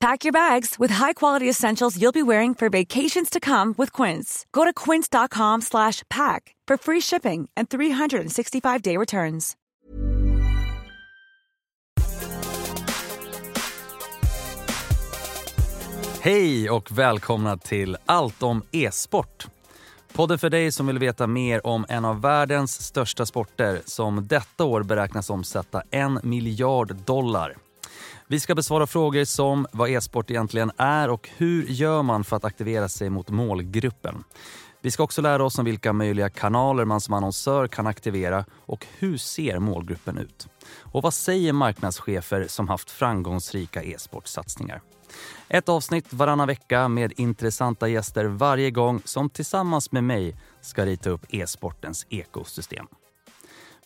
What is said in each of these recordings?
Pack your bags with high-quality essentials you'll be wearing for vacations to come with Quince. Go to quince.com slash pack for free shipping and 365-day returns. Hej och välkomna till Allt om e-sport. Podden för dig som vill veta mer om en av världens största sporter som detta år beräknas omsätta en miljard dollar. Vi ska besvara frågor som vad e-sport egentligen är och hur gör man för att aktivera sig mot målgruppen. Vi ska också lära oss om vilka möjliga kanaler man som annonsör kan aktivera och hur ser målgruppen ut? Och vad säger marknadschefer som haft framgångsrika e-sportsatsningar? Ett avsnitt varannan vecka med intressanta gäster varje gång som tillsammans med mig ska rita upp e-sportens ekosystem.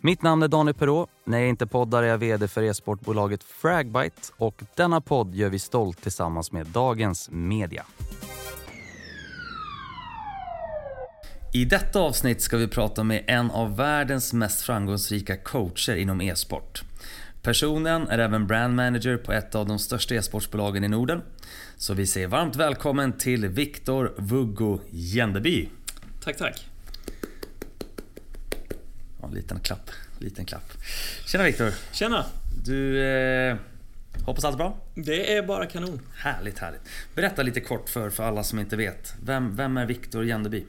Mitt namn är Daniel Perrault. När jag inte poddar är jag vd för e-sportbolaget Fragbite och denna podd gör vi stolt tillsammans med Dagens Media. I detta avsnitt ska vi prata med en av världens mest framgångsrika coacher inom e-sport. Personen är även brand manager på ett av de största e-sportsbolagen i Norden. Så vi säger varmt välkommen till Viktor Vuggo Jändeby. Tack, tack. Ja, en liten klapp. Liten klapp. Tjena Viktor. Tjena. Du, eh, hoppas allt bra? Det är bara kanon. Härligt, härligt. Berätta lite kort för, för alla som inte vet. Vem, vem är Viktor Jändeby?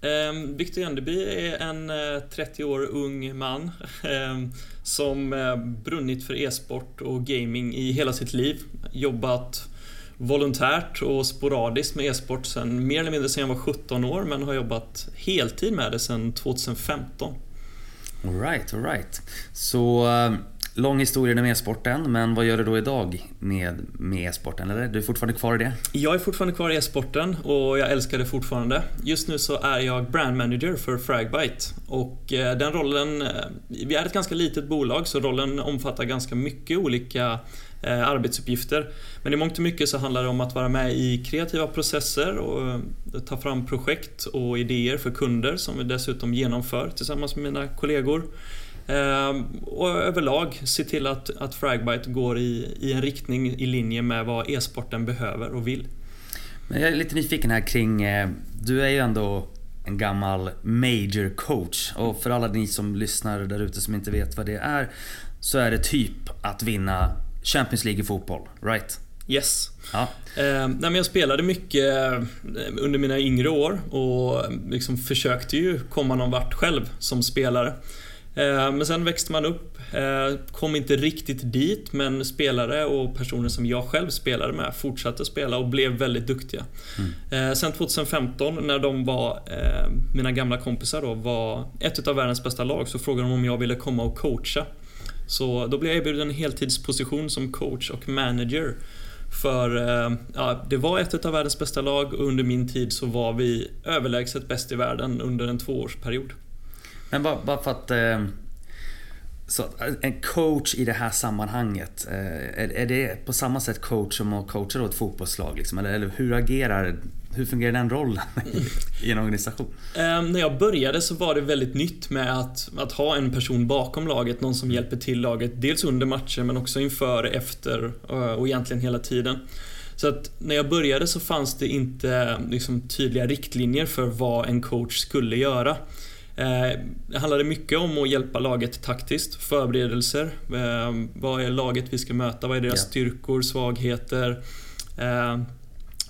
Eh, Viktor Jändeby är en eh, 30 år ung man eh, som eh, brunnit för e-sport och gaming i hela sitt liv. Jobbat volontärt och sporadiskt med e-sport sen mer eller mindre sedan jag var 17 år men har jobbat heltid med det sedan 2015. Alright, alright. Så eh, lång historia med e-sporten, men vad gör du då idag med, med e-sporten? Eller du är fortfarande kvar i det? Jag är fortfarande kvar i e-sporten och jag älskar det fortfarande. Just nu så är jag brand manager för Fragbite och eh, den rollen, eh, vi är ett ganska litet bolag så rollen omfattar ganska mycket olika eh, arbetsuppgifter. Men i mångt och mycket så handlar det om att vara med i kreativa processer och ta fram projekt och idéer för kunder som vi dessutom genomför tillsammans med mina kollegor. Eh, och överlag se till att, att Fragbite går i, i en riktning i linje med vad e-sporten behöver och vill. Men jag är lite nyfiken här kring, eh, du är ju ändå en gammal major coach och för alla ni som lyssnar där ute som inte vet vad det är så är det typ att vinna Champions League i fotboll, right? Yes. Ja. Eh, nej, men jag spelade mycket eh, under mina yngre år och liksom försökte ju komma någon vart själv som spelare. Eh, men sen växte man upp, eh, kom inte riktigt dit men spelare och personer som jag själv spelade med fortsatte spela och blev väldigt duktiga. Mm. Sen 2015 när de var, mina gamla kompisar då, var ett av världens bästa lag så frågade de om jag ville komma och coacha. Så då blev jag erbjuden en heltidsposition som coach och manager. För ja, det var ett av världens bästa lag och under min tid så var vi överlägset bäst i världen under en tvåårsperiod. Men bara, bara för att... Eh, Så eh, en coach i det här sammanhanget, eh, är, är det på samma sätt coach som att coacha ett fotbollslag? Liksom? Eller, eller hur agerar hur fungerar den rollen i en organisation? Um, när jag började så var det väldigt nytt med att, att ha en person bakom laget, någon som hjälper till laget. Dels under matcher men också inför, efter eh, och egentligen hela tiden. Så att när jag började så fanns det inte liksom, tydliga riktlinjer för vad en coach skulle göra. Eh, det handlade mycket om att hjälpa laget taktiskt, förberedelser. Eh, vad är laget vi ska möta? Vad är deras styrkor, svagheter? Eh,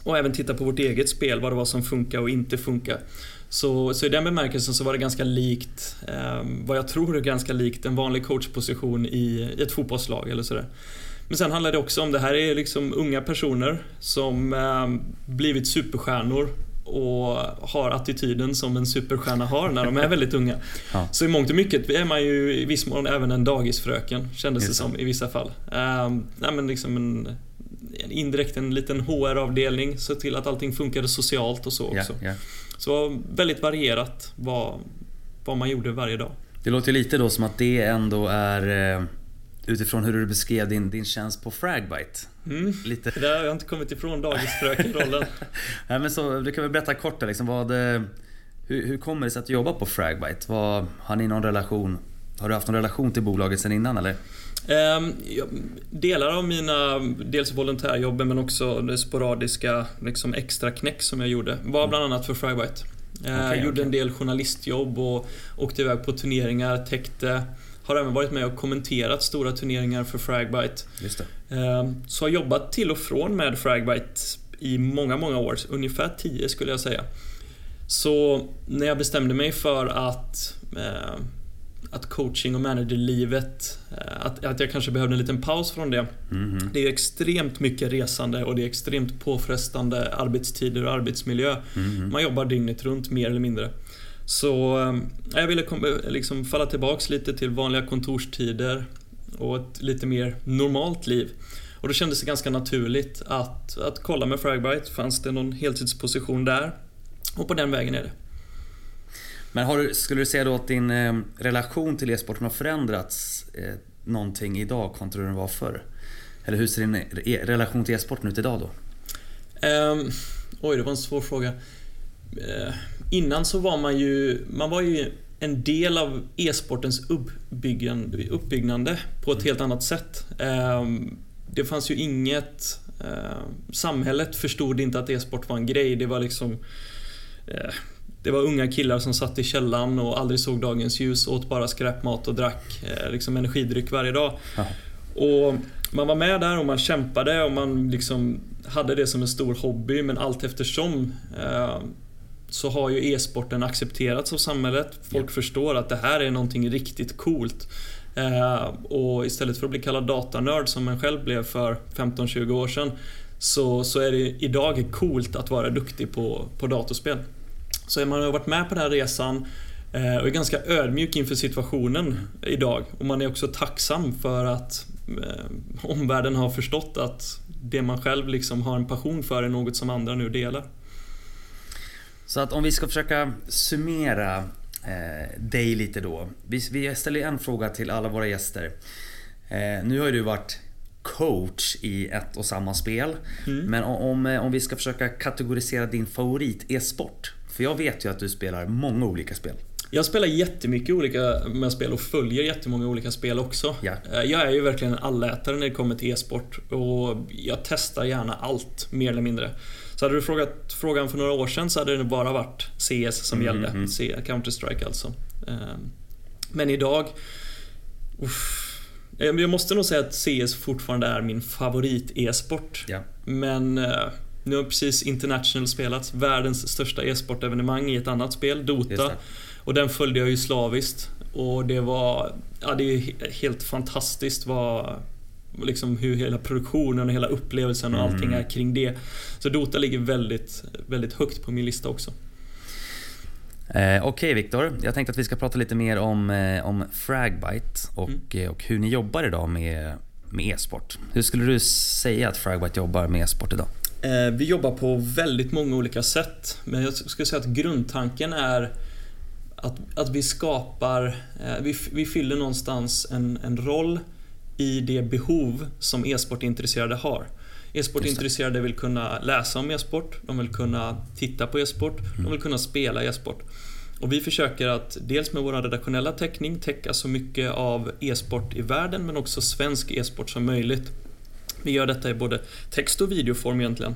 och även titta på vårt eget spel, vad det var som funkar och inte funkar. Så, så i den bemärkelsen så var det ganska likt, vad jag tror är ganska likt en vanlig coachposition i, ett fotbollslag eller sådär. Men sen handlar det också om, det här är liksom unga personer som blivit superstjärnor och har attityden som en superstjärna har när de är väldigt unga. Ja. Så i mångt och mycket är man ju i viss mån även en dagisfröken, kändes det som i vissa fall. Um, nej, men liksom en, indirekt en liten HR-avdelning, se till att allting funkade socialt och så också. Yeah, yeah. Så väldigt varierat vad, vad man gjorde varje dag. Det låter lite då som att det ändå är eh, utifrån hur du beskrev din, din tjänst på Fragbite. Mm. Lite. Det har jag inte kommit ifrån dagisfröken-rollen. Nej, men så, du kan väl berätta kort liksom, vad, hur, hur kommer det sig att du jobbar på Fragbite? Vad, har ni någon relation? Har du haft någon relation till bolaget sedan innan eller? Um, delar av mina, dels volontärjobben men också det sporadiska liksom extra knäck som jag gjorde var mm. bland annat för Fragbite. Okay, jag gjorde okay. en del journalistjobb och åkte iväg på turneringar, täckte har även varit med och kommenterat stora turneringar för Fragbite. Just det. Ehm, så har jobbat till och från med Fragbite i många, många år. Ungefär 10 skulle jag säga. Så när jag bestämde mig för att eh, att coaching och managerlivet, eh, att, att jag kanske behövde en liten paus från det. Mm. Det är extremt mycket resande och det är extremt påfrestande arbetstider och arbetsmiljö. Mm. Man jobbar dygnet runt mer eller mindre. Så eh, jag ville liksom falla tillbaks lite till vanliga kontorstider och ett lite mer normalt liv. Och då kändes det ganska naturligt att, att kolla med Fragbite. Fanns det någon heltidsposition där? Och på den vägen är det. Men du, skulle du säga då att din eh, relation till e-sporten har förändrats eh, någonting idag kontra hur den var förr? Eller hur ser din e relation till e-sporten ut idag då? Um, oj, det var en svår fråga. Uh, innan så var man ju, man var ju en del av e-sportens uppbyggnande på ett mm. helt annat sätt. Um, det fanns ju inget... Uh, samhället förstod inte att e-sport var en grej. Det var liksom... Uh, det var unga killar som satt i källan och aldrig såg dagens ljus, åt bara skräpmat och drack eh, liksom energidryck varje dag. Ja. Och man var med där och man kämpade och man liksom hade det som en stor hobby men allt eftersom eh, så har ju e-sporten accepterats av samhället. Folk ja. förstår att det här är någonting riktigt coolt. Eh, och istället för att bli kallad datanörd som man själv blev för 15-20 år sedan så, så är det idag coolt att vara duktig på, på datorspel. Så man har varit med på den här resan eh, och är ganska ödmjuk inför situationen idag. Och man är också tacksam för att eh, omvärlden har förstått att det man själv liksom har en passion för är något som andra nu delar. Så att om vi ska försöka summera eh, dig lite då. Vi, vi ställer en fråga till alla våra gäster. Eh, nu har ju du varit coach i ett och samma spel. Mm. Men om, om vi ska försöka kategorisera din favorit e-sport. För jag vet ju att du spelar många olika spel. Jag spelar jättemycket olika med spel och följer jättemånga olika spel också. Ja. Eh, jag är ju verkligen en allätare när det kommer till e-sport och jag testar gärna allt, mer eller mindre. Så hade du frågat frågan för några år sedan så hade det bara varit CS som mm, gällde. Mm. Counter-Strike alltså. Ehm, men idag... Uff, jag måste nog säga att CS fortfarande är min favorit e-sport. Ja. Men eh, nu har precis International spelats, världens största e-sportevenemang i ett annat spel, Dota. Och den följde jag ju slaviskt. Och det var... Ja, det är helt fantastiskt vad... Liksom hur hela produktionen och hela upplevelsen och allting mm. är kring det. Så Dota ligger väldigt, väldigt högt på min lista också. Eh, Okej okay, Viktor, jag tänkte att vi ska prata lite mer om, eh, om Fragbite och, mm. Eh, och hur ni jobbar idag med, med e-sport. Hur skulle du säga att Fragbite jobbar med e-sport idag? Eh, vi jobbar på väldigt många olika sätt, men jag skulle säga att grundtanken är att, att vi skapar, eh, vi, vi fyller någonstans en, en roll i det behov som e-sportintresserade har. E-sportintresserade vill kunna läsa om e-sport, de vill kunna titta på e-sport, mm. de vill kunna spela e-sport. Och vi försöker att dels med vår redaktionella täckning täcka så mycket av e-sport i världen men också svensk e-sport som möjligt. Vi gör detta i både text och videoform egentligen.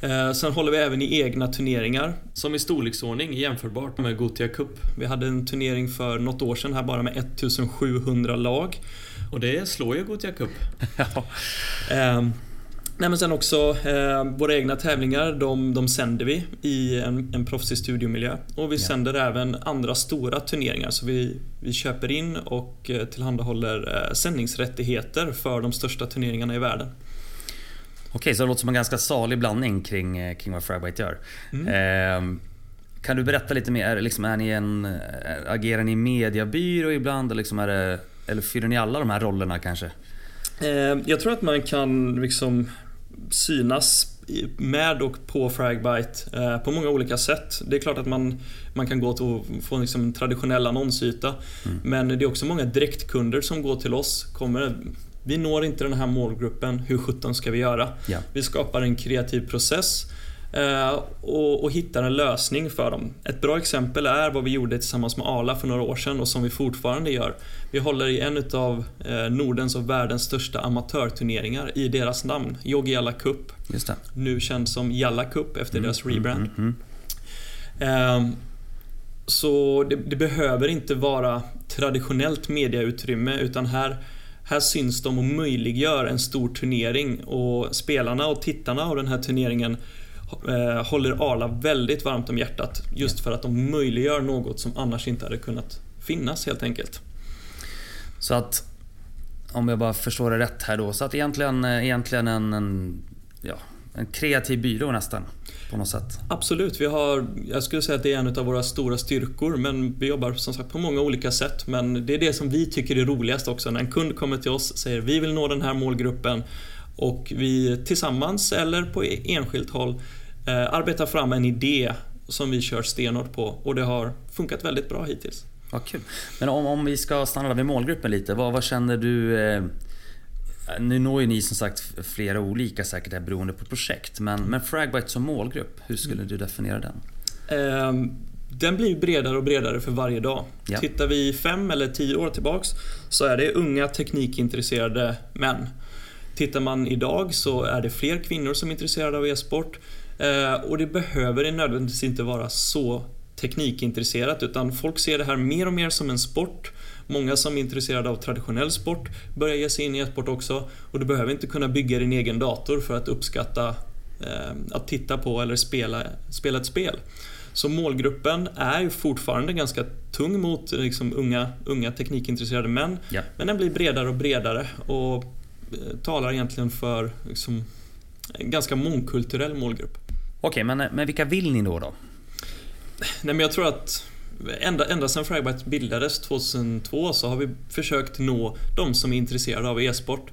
Eh, sen håller vi även i egna turneringar som i storleksordning jämförbart med Gotia Cup. Vi hade en turnering för något år sedan här bara med 1700 lag. Och det slår ju Gotia Cup. ja. eh, Nej, men sen också eh, våra egna tävlingar, de, de sänder vi i en, en proffsig studiomiljö. Och vi ja. sänder även andra stora turneringar. Så vi, vi köper in och eh, tillhandahåller eh, sändningsrättigheter för de största turneringarna i världen. Okej, så det låter som en ganska salig blandning kring, eh, kring vad Fragbite gör. Mm. Eh, kan du berätta lite mer? Liksom, är ni en, eh, agerar ni mediebyrå ibland? Liksom är det, eller fyller ni alla de här rollerna kanske? Eh, jag tror att man kan liksom synas med och på Fragbite eh, på många olika sätt. Det är klart att man, man kan gå till och få liksom en traditionell annonsyta. Mm. Men det är också många direktkunder som går till oss. Kommer, vi når inte den här målgruppen, hur sjutton ska vi göra? Ja. Vi skapar en kreativ process och, och hittar en lösning för dem. Ett bra exempel är vad vi gjorde tillsammans med Arla för några år sedan och som vi fortfarande gör. Vi håller i en av eh, Nordens och världens största amatörturneringar i deras namn, Yogi Jalla Cup. Nu känd som Jalla Cup efter mm, deras mm, rebrand. Mm, mm, mm. Så det, det, behöver inte vara traditionellt mediautrymme utan här, här syns de och möjliggör en stor turnering och spelarna och tittarna av den här turneringen eh, håller Arla väldigt varmt om hjärtat. Just för att de möjliggör något som annars inte hade kunnat finnas helt enkelt. Så att, om jag bara förstår det rätt här då, så att egentligen, eh, egentligen en, en, ja, en kreativ byrå nästan? På något sätt. Absolut, vi har, jag skulle säga att det är en av våra stora styrkor men vi jobbar som sagt på många olika sätt men det är det som vi tycker är roligast också när en kund kommer till oss och säger vi vill nå den här målgruppen och vi tillsammans eller på enskilt håll eh, arbetar fram en idé som vi kör stenhårt på och det har funkat väldigt bra hittills. Vad kul. Men om, om vi ska stanna vid målgruppen lite, vad, vad känner du? Eh, nu når ju ni som sagt flera olika säkert här beroende på projekt, men, men Fragbite som målgrupp, hur skulle du definiera den? Eh, den blir bredare och bredare för varje dag. Ja. Tittar vi fem eller tio år tillbaks så är det unga teknikintresserade män. Tittar man idag så är det fler kvinnor som är intresserade av e-sport. Eh, och det behöver nödvändigtvis inte vara så teknikintresserat utan folk ser det här mer och mer som en sport. Många som är intresserade av traditionell sport börjar ge sig in i e-sport också och du behöver inte kunna bygga din egen dator för att uppskatta eh, att titta på eller spela, spela ett spel. Så målgruppen är ju fortfarande ganska tung mot liksom, unga, unga teknikintresserade män. Ja. Men den blir bredare och bredare och eh, talar egentligen för liksom, en ganska mångkulturell målgrupp. Okej, men, men vilka vill ni då? då? Nej, men jag tror att ända, ända sedan Fragbite bildades 2002 så har vi försökt nå de som är intresserade av e-sport.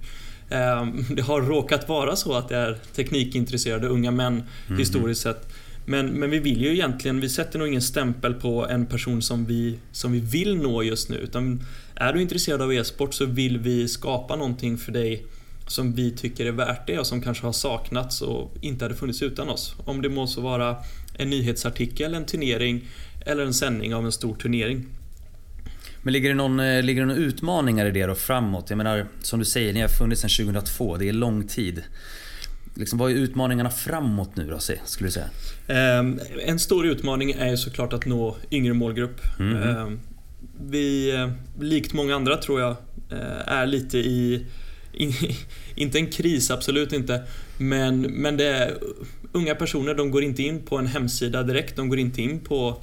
Ehm, det har råkat vara så att det är teknikintresserade unga män mm. historiskt sett. Men, men vi vill ju egentligen, vi sätter nog ingen stämpel på en person som vi, som vi vill nå just nu. Utan är du intresserad av e-sport så vill vi skapa någonting för dig som vi tycker är värt det och som kanske har saknats och inte hade funnits utan oss. Om det måste vara en nyhetsartikel, en turnering eller en sändning av en stor turnering. Men ligger det, någon, eh, ligger det några utmaningar i det då framåt? Jag menar, som du säger, ni har funnits sedan 2002. Det är lång tid. Liksom, vad är utmaningarna framåt nu då, skulle du säga? Ehm, en stor utmaning är såklart att nå yngre målgrupp. Mm. Vi, eh, likt många andra tror jag, eh, är lite i inte en kris, absolut inte. Men, men det är unga personer, de går inte in på en hemsida direkt. De går inte in på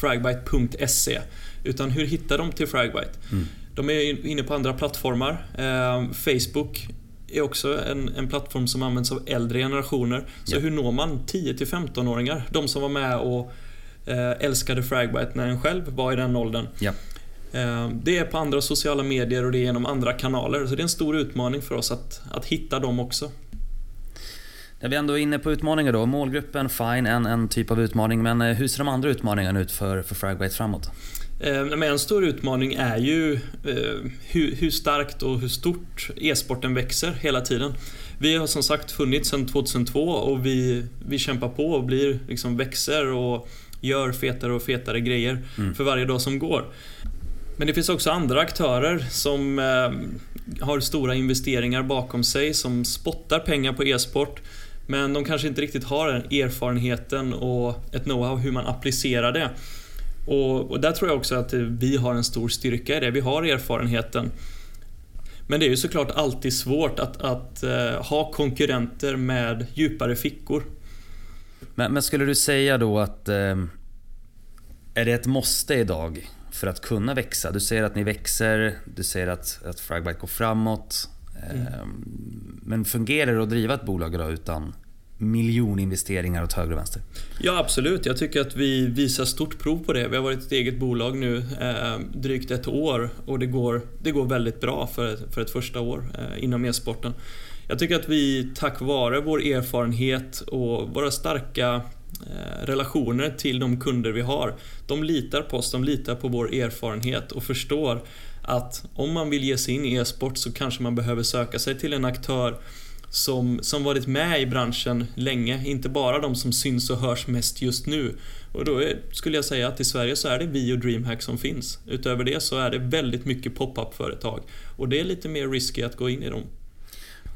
fragbite.se. Utan hur hittar de till Fragbite? Mm. De är inne på andra plattformar. Eh, Facebook är också en, en plattform som används av äldre generationer. Så ja. hur når man 10-15-åringar? De som var med och eh, älskade Fragbite när en själv var i den åldern. Ja. Eh, det är på andra sociala medier och det är genom andra kanaler. Så det är en stor utmaning för oss att, att hitta dem också. När vi ändå är inne på utmaningar då. Målgruppen, fine, en, en typ av utmaning. Men eh, hur ser de andra utmaningarna ut för, för Fragbite framåt? Eh, en stor utmaning är ju hur, hur starkt och hur stort e-sporten växer hela tiden. Vi har som sagt funnits sedan 2002 och vi, vi kämpar på och blir, liksom växer och gör fetare och fetare grejer mm. för varje dag som går. Men det finns också andra aktörer som eh, har stora investeringar bakom sig, som spottar pengar på e-sport. Men de kanske inte riktigt har den erfarenheten och ett know-how hur man applicerar det. Och, och, där tror jag också att vi har en stor styrka i det. Vi har erfarenheten. Men det är ju såklart alltid svårt att, att uh, ha konkurrenter med djupare fickor. Men, men skulle du säga då att uh, är det ett måste idag för att kunna växa? Du säger att ni växer, du säger att, att Fragbite går framåt. Mm. Uh, men fungerar det att driva ett bolag idag utan miljoninvesteringar åt höger och vänster? Ja absolut, jag tycker att vi visar stort prov på det. Vi har varit ett eget bolag nu eh, drygt ett år och det går, det går väldigt bra för för ett första år eh, inom e-sporten. Jag tycker att vi tack vare vår erfarenhet och våra starka Eh, relationer till de kunder vi har. De litar på oss, de litar på vår erfarenhet och förstår att om man vill ge sig in i e-sport så kanske man behöver söka sig till en aktör som, som varit med i branschen länge, inte bara de som syns och hörs mest just nu. Och då är, skulle jag säga att i Sverige så är det vi och DreamHack som finns. Utöver det så är det väldigt mycket pop-up företag och det är lite mer risky att gå in i dem.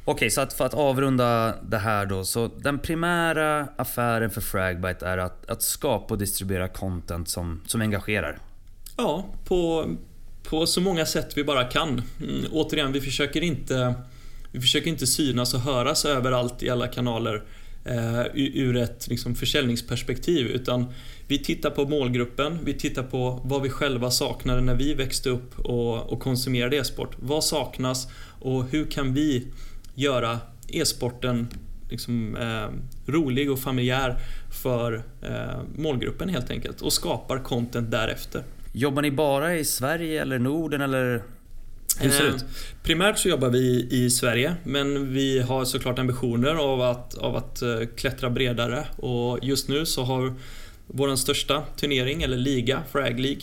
Okej, så att för att avrunda det här då. Så den primära affären för Fragbite är att, att skapa och distribuera content som, som engagerar? Ja, på, på så många sätt vi bara kan. Mm, återigen, vi försöker inte vi försöker inte synas och höras överallt i alla kanaler eh, ur ett liksom, försäljningsperspektiv utan vi tittar på målgruppen, vi tittar på vad vi själva saknade när vi växte upp och, och konsumerade e-sport. Vad saknas och hur kan vi göra e-sporten liksom, eh, rolig och familjär för eh, målgruppen helt enkelt och skapar content därefter. Jobbar ni bara i Sverige eller Norden eller hur ser det ut? Eh, primärt så jobbar vi i Sverige men vi har såklart ambitioner av att, av att eh, klättra bredare och just nu så har vår största turnering, eller liga, Frag League,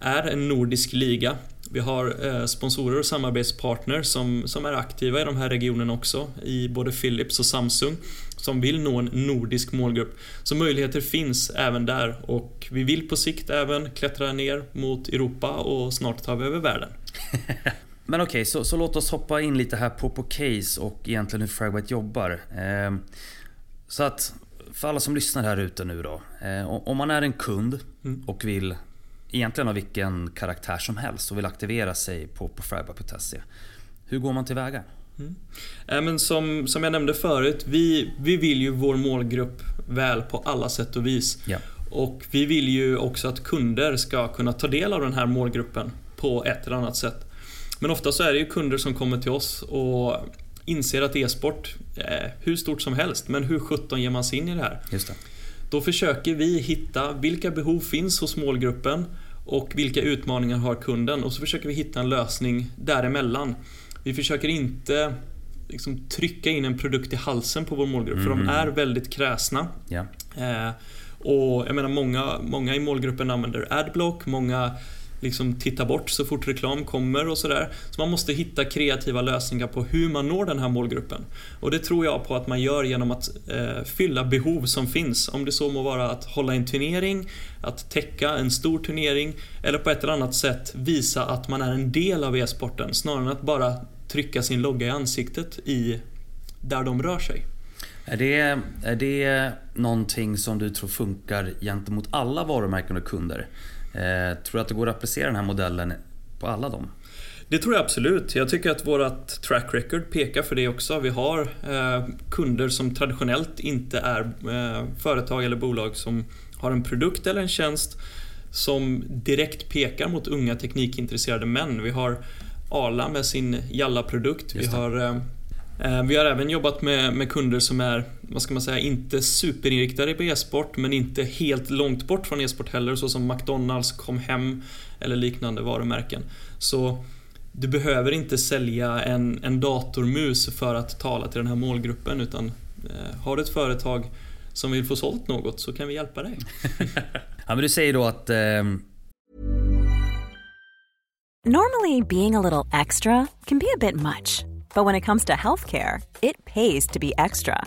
är en nordisk liga. Vi har eh, sponsorer och samarbetspartners som, som är aktiva i de här regionerna också, i både Philips och Samsung, som vill nå en nordisk målgrupp. Så möjligheter finns även där och vi vill på sikt även klättra ner mot Europa och snart ta över världen. Men okej, okay, så, så, låt oss hoppa in lite här på, på case och egentligen hur Fragbite jobbar. Eh, så att för alla som lyssnar här ute nu då. Eh, om man är en kund mm. och vill egentligen ha vilken karaktär som helst och vill aktivera sig på, på fragbite.se. Hur går man tillväga? Mm. Eh, men som, som jag nämnde förut, vi, vi vill ju vår målgrupp väl på alla sätt och vis. Ja. Och vi vill ju också att kunder ska kunna ta del av den här målgruppen på ett eller annat sätt. Men ofta så är det ju kunder som kommer till oss och inser att e-sport är hur stort som helst, men hur sjutton ger man sig in i det här? Just det. Då försöker vi hitta vilka behov finns hos målgruppen och vilka utmaningar har kunden och så försöker vi hitta en lösning däremellan. Vi försöker inte liksom trycka in en produkt i halsen på vår målgrupp mm. för de mm. är väldigt kräsna. Yeah. Eh, och jag menar många, många i målgruppen använder adblock, många liksom titta bort så fort reklam kommer och sådär. Så man måste hitta kreativa lösningar på hur man når den här målgruppen. Och det tror jag på att man gör genom att eh, fylla behov som finns. Om det så må vara att hålla en turnering, att täcka en stor turnering eller på ett eller annat sätt visa att man är en del av e-sporten snarare än att bara trycka sin logga i ansiktet i där de rör sig. Är det, är det någonting som du tror funkar gentemot alla varumärken och kunder? Eh, tror du att det går att applicera den här modellen på alla dem? Det tror jag absolut. Jag tycker att vårt track record pekar för det också. Vi har eh, kunder som traditionellt inte är eh, företag eller bolag som har en produkt eller en tjänst som direkt pekar mot unga teknikintresserade män. Vi har Arla med sin Jalla-produkt. Vi har Eh, vi har även jobbat med, med kunder som är, vad ska man säga, inte superinriktade på e-sport men inte helt långt bort från e-sport heller såsom McDonalds, Comhem eller liknande varumärken. Så du behöver inte sälja en, en datormus för att tala till den här målgruppen utan eh, har du ett företag som vill få sålt något så kan vi hjälpa dig. ja, men du säger då att... Eh... Normally being a little extra can be a bit much. But when it comes to healthcare, it pays to be extra.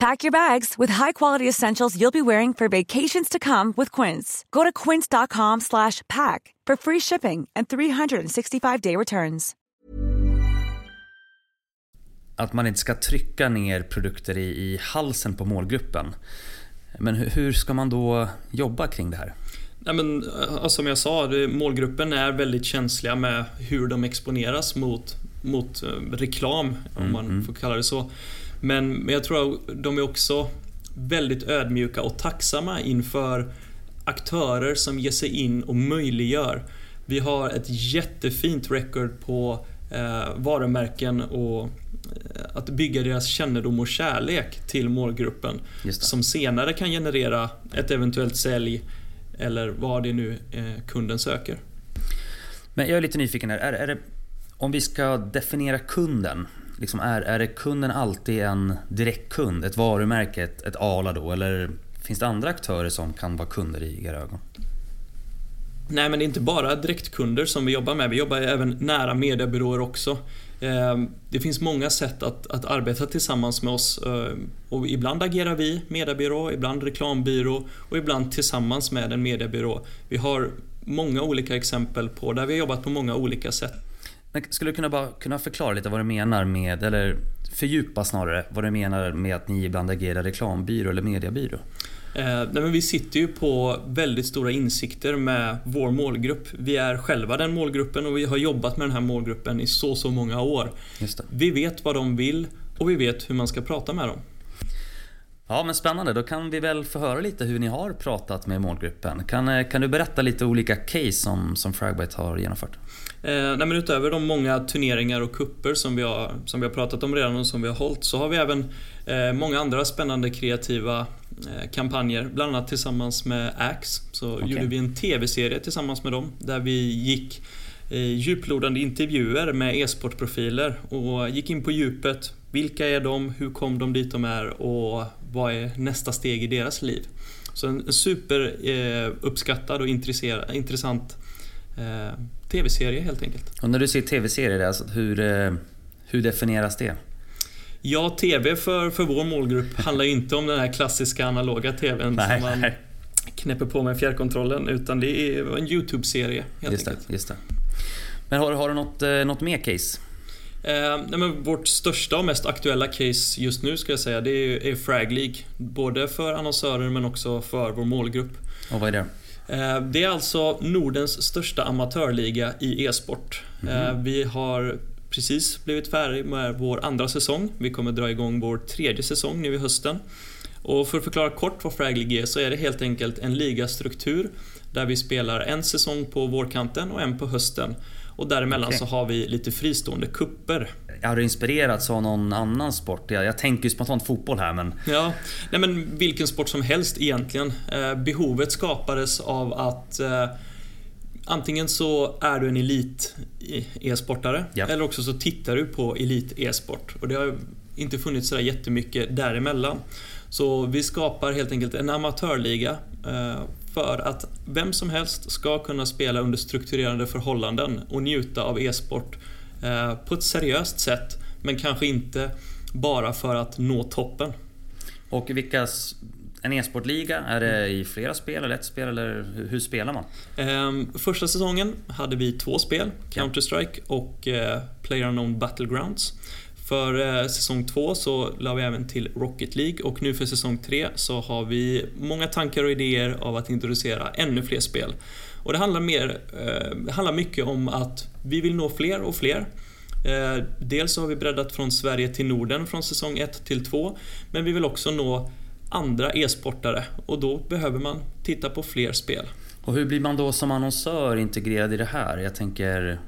Pack your bags with high-quality essentials you'll be wearing for vacations to come with Quince. Go to quince.com slash pack for free shipping and 365-day returns. Att man inte ska trycka ner produkter i, i halsen på målgruppen. Men hur, hur ska man då jobba kring det här? Nej, men, eh, som jag sa, målgruppen är väldigt känsliga med hur de exponeras mot, mot eh, reklam, om mm, man mm. får kalla det så. Men, men jag tror att de är också väldigt ödmjuka och tacksamma inför aktörer som ger sig in och möjliggör. Vi har ett jättefint record på eh, varumärken och eh, att bygga deras kännedom och kärlek till målgruppen. Som senare kan generera ett eventuellt sälj eller vad det nu eh, kunden söker. Men jag är lite nyfiken här. Är, är det, om vi ska definiera kunden. Liksom är, är det kunden alltid en direktkund? Ett varumärke, ett, ett ALA då? Eller finns det andra aktörer som kan vara kunder i era ögon? Nej men det är inte bara direktkunder som vi jobbar med. Vi jobbar även nära mediebyråer också. Eh, det finns många sätt att, att arbeta tillsammans med oss eh, och ibland agerar vi mediebyrå, ibland reklambyrå och ibland tillsammans med en mediebyrå. Vi har många olika exempel på där vi har jobbat på många olika sätt. Men skulle du kunna bara kunna förklara lite vad du menar med, eller fördjupa snarare, vad du menar med att ni ibland agerar reklambyrå eller mediebyrå? Eh, nej, men vi sitter ju på väldigt stora insikter med vår målgrupp. Vi är själva den målgruppen och vi har jobbat med den här målgruppen i så, så många år. Vi vet vad de vill och vi vet hur man ska prata med dem. Ja men spännande, då kan vi väl få höra lite hur ni har pratat med målgruppen. Kan, eh, kan du berätta lite olika case som, som Fragbite har genomfört? Eh, nej, utöver de många turneringar och kupper som vi, har, som vi har pratat om redan och som vi har hållit så har vi även eh, många andra spännande kreativa eh, kampanjer. Bland annat tillsammans med Axe så okay. gjorde vi en TV-serie tillsammans med dem där vi gick djuplodande intervjuer med e-sportprofiler och gick in på djupet. Vilka är de? Hur kom de dit de är? Och vad är nästa steg i deras liv? Så en super eh, uppskattad och intressant eh, tv-serie helt enkelt. Och när du säger tv-serie, alltså, hur, eh, hur definieras det? Ja, TV för, för vår målgrupp handlar ju inte om den här klassiska analoga TVn Nej, som man nej. knäpper på med fjärrkontrollen utan det är en YouTube-serie helt Just det, enkelt. just det. Men har, har du något, något mer case? Eh, nej, men vårt största och mest aktuella case just nu ska jag säga det är, är Frag League. Både för annonsörer men också för vår målgrupp. Och vad är det? Eh, Det är alltså Nordens största amatörliga i e-sport. Eh, Vi har precis blivit färdiga med vår andra säsong. Vi kommer dra igång vår tredje säsong nu i hösten. Och för att förklara kort vad Frag League är så är det helt enkelt en ligastruktur där vi spelar en säsong på vårkanten och en på hösten. Och däremellan Okej. så har vi lite fristående kupper. Har du inspirerats av någon annan sport? Jag, jag tänker ju spontant fotboll här men... Ja, nej men vilken sport som helst egentligen. Eh, behovet skapades av att eh, antingen så är du en elit e-sportare Ja. eller också så tittar du på elit e-sport. Och det har inte funnits sådär jättemycket däremellan. Så vi skapar helt enkelt en amatörliga eh, för att vem som helst ska kunna spela under strukturerade förhållanden och njuta av e-sport eh, på ett seriöst sätt men kanske inte bara för att nå toppen. Och vilka... En e-sportliga, är det i flera spel eller ett spel eller hur, spelar man? Ehm, första säsongen hade vi två spel, Counter-Strike och eh, PlayerUnknown Battlegrounds. För eh, säsong två så la vi även till Rocket League och nu för säsong tre så har vi många tankar och idéer av att introducera ännu fler spel. Och det handlar, mer, eh, det handlar mycket om att vi vill nå fler och fler. Eh, dels så har vi breddat från Sverige till Norden från säsong 1 till 2 men vi vill också nå andra e-sportare och då behöver man titta på fler spel. Och hur blir man då som annonsör integrerad i det här? Jag tänker...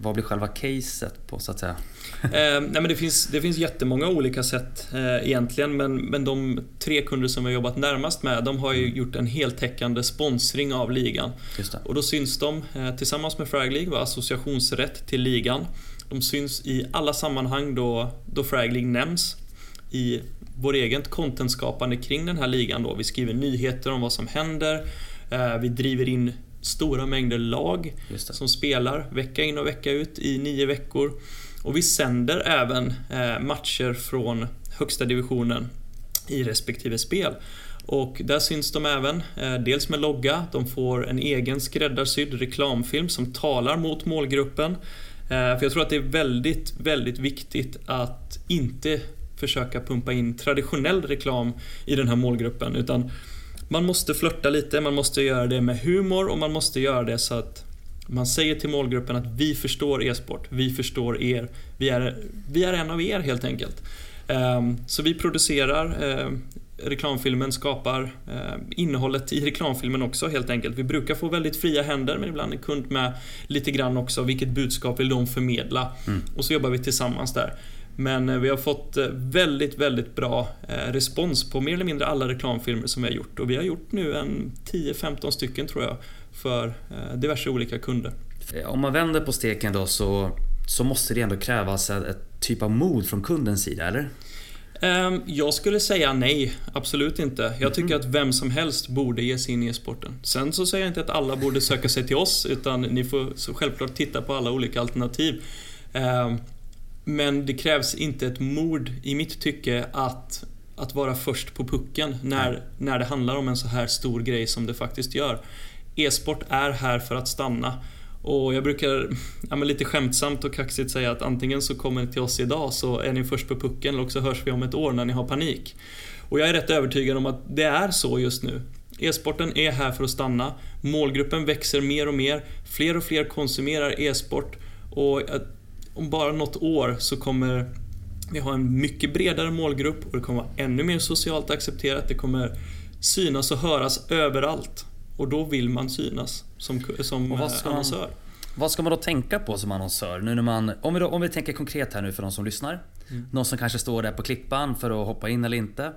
Vad blir själva caset på så att säga? Eh, nej men det, finns, det finns jättemånga olika sätt eh, egentligen men, men de tre kunder som vi har jobbat närmast med de har ju gjort en heltäckande sponsring av ligan. Och då syns de eh, tillsammans med Frag League, var associationsrätt till ligan. De syns i alla sammanhang då, då Frag League nämns. I vår eget contentskapande kring den här ligan då. Vi skriver nyheter om vad som händer. Eh, vi driver in stora mängder lag som spelar vecka in och vecka ut i nio veckor. Och vi sänder även eh, matcher från högsta divisionen i respektive spel. Och där syns de även, eh, dels med logga, de får en egen skräddarsydd reklamfilm som talar mot målgruppen. Eh, För jag tror att det är väldigt, väldigt viktigt att inte försöka pumpa in traditionell reklam i den här målgruppen utan man måste flörta lite, man måste göra det med humor och man måste göra det så att man säger till målgruppen att vi förstår e-sport, vi förstår er, vi är, vi är en av er helt enkelt. Ehm, Så vi producerar eh, reklamfilmen, skapar eh, innehållet i reklamfilmen också helt enkelt. Vi brukar få väldigt fria händer men ibland är kund med lite grann också, vilket budskap vill de förmedla? Och så jobbar vi tillsammans där. Men eh, vi har fått eh, väldigt, väldigt bra eh, respons på mer eller mindre alla reklamfilmer som vi har gjort. Och vi har gjort nu en 10-15 stycken tror jag för diverse olika kunder. Om man vänder på steken då så, så måste det ändå krävas ett, ett typ av mod från kundens sida, eller? Ehm, Jag skulle säga nej, absolut inte. Jag tycker att vem som helst borde ge sig in i e-sporten. Sen så säger jag inte att alla borde söka sig till oss, utan ni får självklart titta på alla olika alternativ. Men det krävs inte ett mod, i mitt tycke, att, att vara först på pucken när, när det handlar om en så här stor grej som det faktiskt gör. E-sport är här för att stanna. Och jag brukar ja, lite skämtsamt och kaxigt säga att antingen så kommer ni till oss idag så är ni först på pucken eller också hörs vi om ett år när ni har panik. Och jag är rätt övertygad om att det är så just nu. E-sporten är här för att stanna. Målgruppen växer mer och mer. Fler och fler konsumerar e-sport. Och om bara något år så kommer vi ha en mycket bredare målgrupp och det kommer vara ännu mer socialt accepterat. Det kommer synas och höras överallt. Och då vill man synas som, som Och vad eh, ska man- annonsör. Vad ska man då tänka på som annonsör? Nu när man, om, vi då, om vi tänker konkret här nu för de som lyssnar. Någon som kanske står där på klippan för att hoppa in eller inte.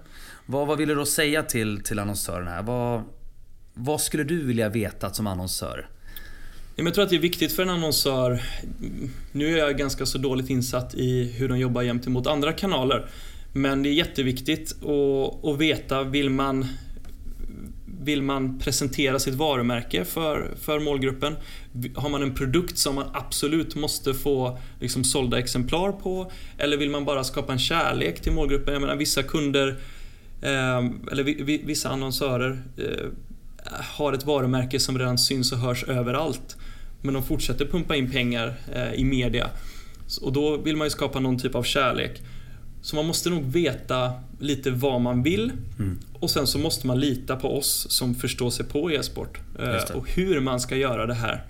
Vad, vad vill du då säga till, till annonsören här? Vad, vad skulle du vilja veta som annonsör? Ja, men Jag tror att det är viktigt för en annonsör, nu är jag ganska så dåligt insatt i hur de jobbar gentemot andra kanaler, men det är jätteviktigt att, att veta, vill man, vill man presentera sitt varumärke för, för målgruppen? Har man en produkt som man absolut måste få liksom, sålda exemplar på? Eller vill man bara skapa en kärlek till målgruppen? Jag menar vissa kunder eh, eller vissa annonsörer eh, har ett varumärke som redan syns och hörs överallt. Men de fortsätter pumpa in pengar eh, i media. Och då vill man ju skapa någon typ av kärlek. Så man måste nog veta lite vad man vill mm. och sen så måste man lita på oss som förstår sig på e-sport eh, och hur man ska göra det här.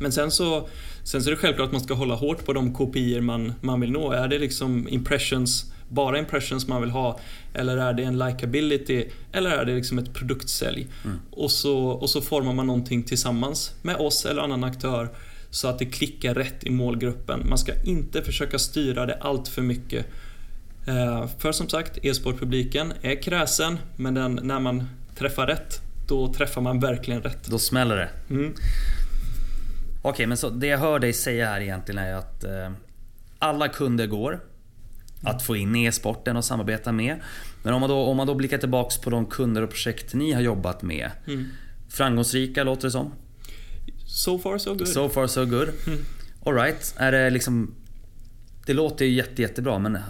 Men sen så, sen så är det självklart att man ska hålla hårt på de kopior man, man vill nå. Är det liksom impressions, bara impressions man vill ha eller är det en likability eller är det liksom ett produktsälj? Mm. Och, så, och så formar man någonting tillsammans med oss eller annan aktör så att det klickar rätt i målgruppen. Man ska inte försöka styra det allt för mycket Eh, för som sagt, e-sportpubliken är kräsen, men den, när man träffar rätt, då träffar man verkligen rätt. Då smäller det. Mm. Okej, men så det jag hör dig säga här egentligen är att eh, alla kunder går att få in e-sporten och samarbeta med. Men om man, då, om man då blickar tillbaks på de kunder och projekt ni har jobbat med. Mm. Framgångsrika låter det som? So far so good. So far so good. Mm. Alright, är det liksom det låter ju jätte, jättebra men äh,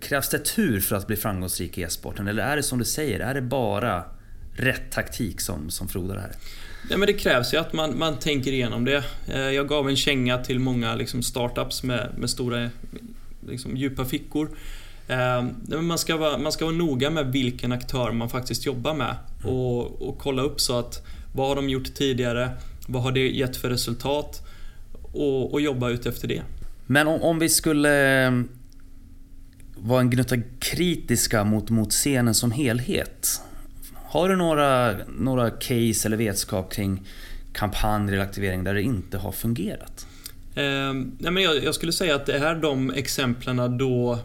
krävs det tur för att bli framgångsrik i e-sporten? Eller är det som du säger, är det bara rätt taktik som, som frodar här? Ja, men det krävs ju att man, man tänker igenom det. Eh, jag gav en känga till många liksom, startups med, med stora liksom, djupa fickor. Eh, man ska, vara, man ska vara noga med vilken aktör man faktiskt jobbar med mm. och, och kolla upp så att vad har de gjort tidigare? Vad har det gett för resultat? Och, och jobba ut efter det. Men om, om vi skulle eh, vara en gnutta kritiska mot, mot scenen som helhet. Har du några, några case eller vetskap kring kampanjer eller aktivering där det inte har fungerat? Eh, nej men jag, jag, skulle säga att det är de exemplen då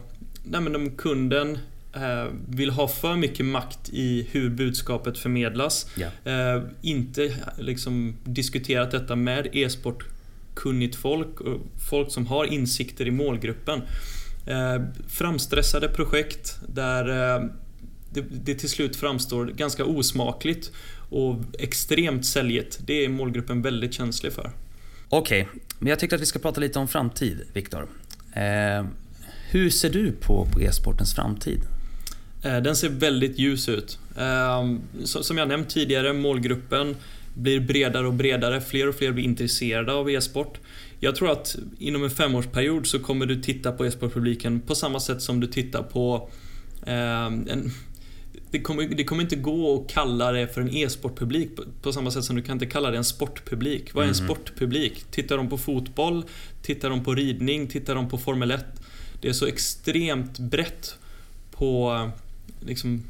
nej men de kunden eh, vill ha för mycket makt i hur budskapet förmedlas. Ja. Eh, inte liksom diskuterat detta med e-sport kunnigt folk och folk som har insikter i målgruppen. Eh, framstressade projekt där eh, det, det, till slut framstår ganska osmakligt och extremt säljigt. Det är målgruppen väldigt känslig för. Okej, okay, men jag tyckte att vi ska prata lite om framtid, Viktor. Eh, hur ser du på, på e-sportens framtid? Eh, den ser väldigt ljus ut. Eh, som jag nämnt tidigare, målgruppen blir bredare och bredare. Fler och fler blir intresserade av e-sport. Jag tror att inom en femårsperiod så kommer du titta på e-sportpubliken på samma sätt som du tittar på eh, en, det kommer, det kommer, inte gå att kalla det för en e-sportpublik på, på, samma sätt som du kan inte kalla det en sportpublik. Vad är en mm. sportpublik? Tittar de på fotboll? Tittar de på ridning? Tittar de på Formel 1? Det är så extremt brett på liksom,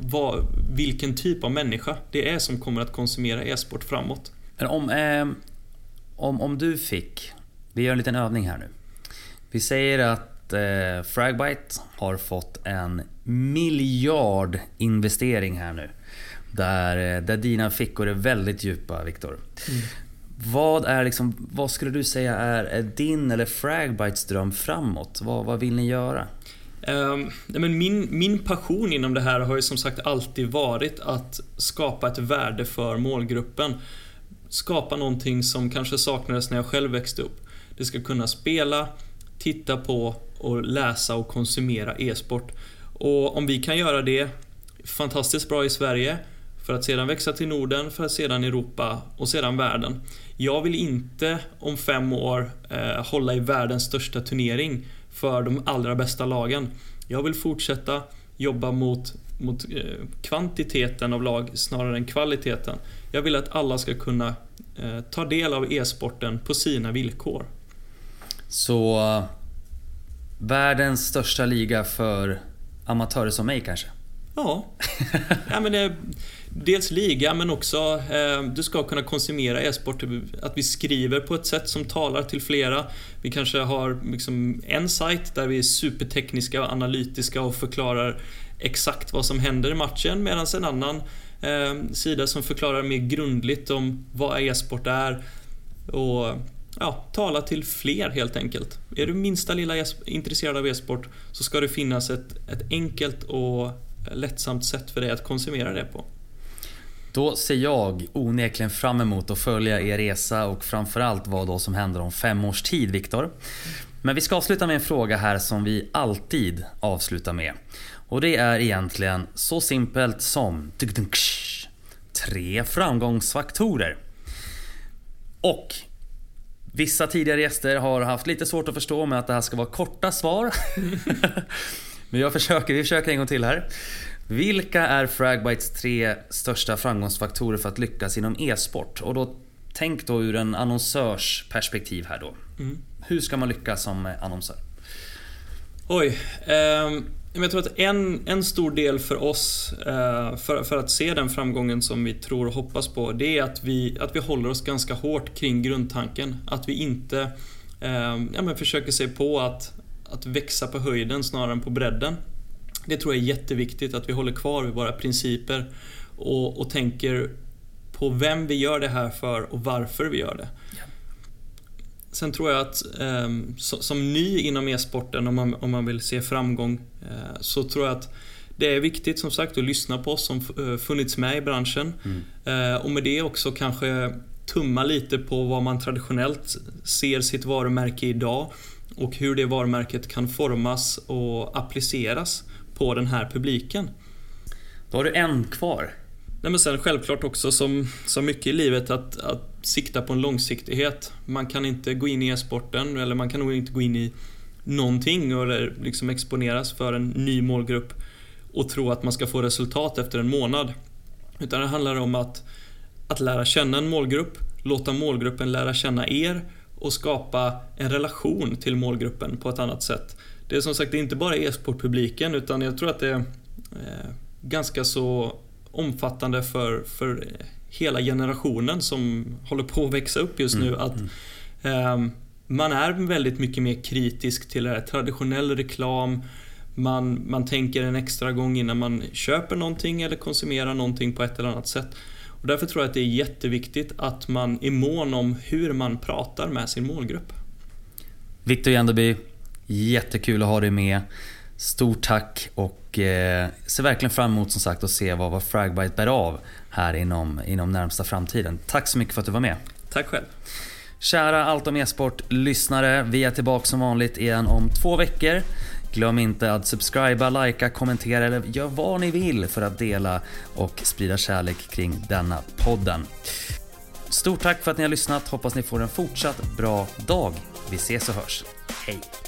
vad, vilken typ av människa det är som kommer att konsumera e-sport framåt. Men om, eh, om, om du fick, vi gör en liten övning här nu. Vi säger att eh, Fragbite har fått en miljard investering här nu. Där, eh, där dina fickor är väldigt djupa, Viktor. Mm. Vad, är liksom, vad skulle du säga är, är din eller Fragbites dröm framåt? Vad, vad vill ni göra? Um, men min, min passion inom det här har ju som sagt alltid varit att skapa ett värde för målgruppen. Skapa någonting som kanske saknades när jag själv växte upp. Det ska kunna spela, titta på och läsa och konsumera e-sport. Och om vi kan göra det fantastiskt bra i Sverige, för att sedan växa till Norden, för att sedan Europa och sedan världen. Jag vill inte om fem år eh, hålla i världens största turnering för de allra bästa lagen. Jag vill fortsätta jobba mot, mot eh, kvantiteten av lag snarare än kvaliteten. Jag vill att alla ska kunna eh, ta del av e-sporten på sina villkor. Så eh, världens största liga för amatörer som mig kanske? Ja. ja men det, dels liga men också eh, du ska kunna konsumera e-sport. Att vi skriver på ett sätt som talar till flera. Vi kanske har liksom en sajt där vi är supertekniska och analytiska och förklarar exakt vad som händer i matchen medan en annan eh, sida som förklarar mer grundligt om vad e-sport är och ja, tala till fler helt enkelt. Är du minsta lilla intresserad av e-sport så ska det finnas ett, ett enkelt och lättsamt sätt för dig att konsumera det på. Då ser jag onekligen fram emot att följa er resa och framförallt vad då som händer om fem års tid, Viktor. Men vi ska avsluta med en fråga här som vi alltid avslutar med. Och det är egentligen så simpelt som tre framgångsfaktorer. Och Vissa tidigare gäster har haft lite svårt att förstå med att det här ska vara korta svar. Men jag försöker, vi försöker en gång till här. Vilka är Fragbites tre största framgångsfaktorer för att lyckas inom e-sport? Och då tänk då ur en annonsörs perspektiv här då. Mm. Hur ska man lyckas som annonsör? Oj. Eh, jag tror att en, en stor del för oss, eh, för, för att se den framgången som vi tror och hoppas på, det är att vi, att vi håller oss ganska hårt kring grundtanken. Att vi inte eh, ja, men försöker se på att, att växa på höjden snarare än på bredden. Det tror jag är jätteviktigt, att vi håller kvar vid våra principer och, och tänker på vem vi gör det här för och varför vi gör det. Sen tror jag att eh, som ny inom e-sporten, om man, om man vill se framgång, eh, så tror jag att det är viktigt som sagt att lyssna på oss som eh, funnits med i branschen. Mm. Eh, och med det också kanske tumma lite på vad man traditionellt ser sitt varumärke idag och hur det varumärket kan formas och appliceras på den här publiken. Då har du en kvar. Nej, men sen självklart också som, som mycket i livet att, att sikta på en långsiktighet. Man kan inte gå in i e-sporten eller man kan nog inte gå in i någonting eller liksom exponeras för en ny målgrupp och tro att man ska få resultat efter en månad. Utan det handlar om att, att lära känna en målgrupp, låta målgruppen lära känna er och skapa en relation till målgruppen på ett annat sätt. Det är som sagt inte bara e-sportpubliken utan jag tror att det är eh, ganska så omfattande för, för hela generationen som håller på att växa upp just nu. Mm. Att eh, Man är väldigt mycket mer kritisk till det här, traditionell reklam. Man, man tänker en extra gång innan man köper någonting eller konsumerar någonting på ett eller annat sätt. Och därför tror jag att det är jätteviktigt att man är mån om hur man pratar med sin målgrupp. Viktor Jandeby, jättekul att ha dig med. Stort tack och eh, ser verkligen fram emot som sagt att se vad, vad Fragbite bär av här inom, inom närmsta framtiden. Tack så mycket för att du var med. Tack själv. Kära Allt om e-sport-lyssnare, vi är tillbaka som vanligt igen om två veckor. Glöm inte att subscriba, likea, kommentera eller gör vad ni vill för att dela och sprida kärlek kring denna podden. Stort tack för att ni har lyssnat, hoppas ni får en fortsatt bra dag. Vi ses och hörs. Hej!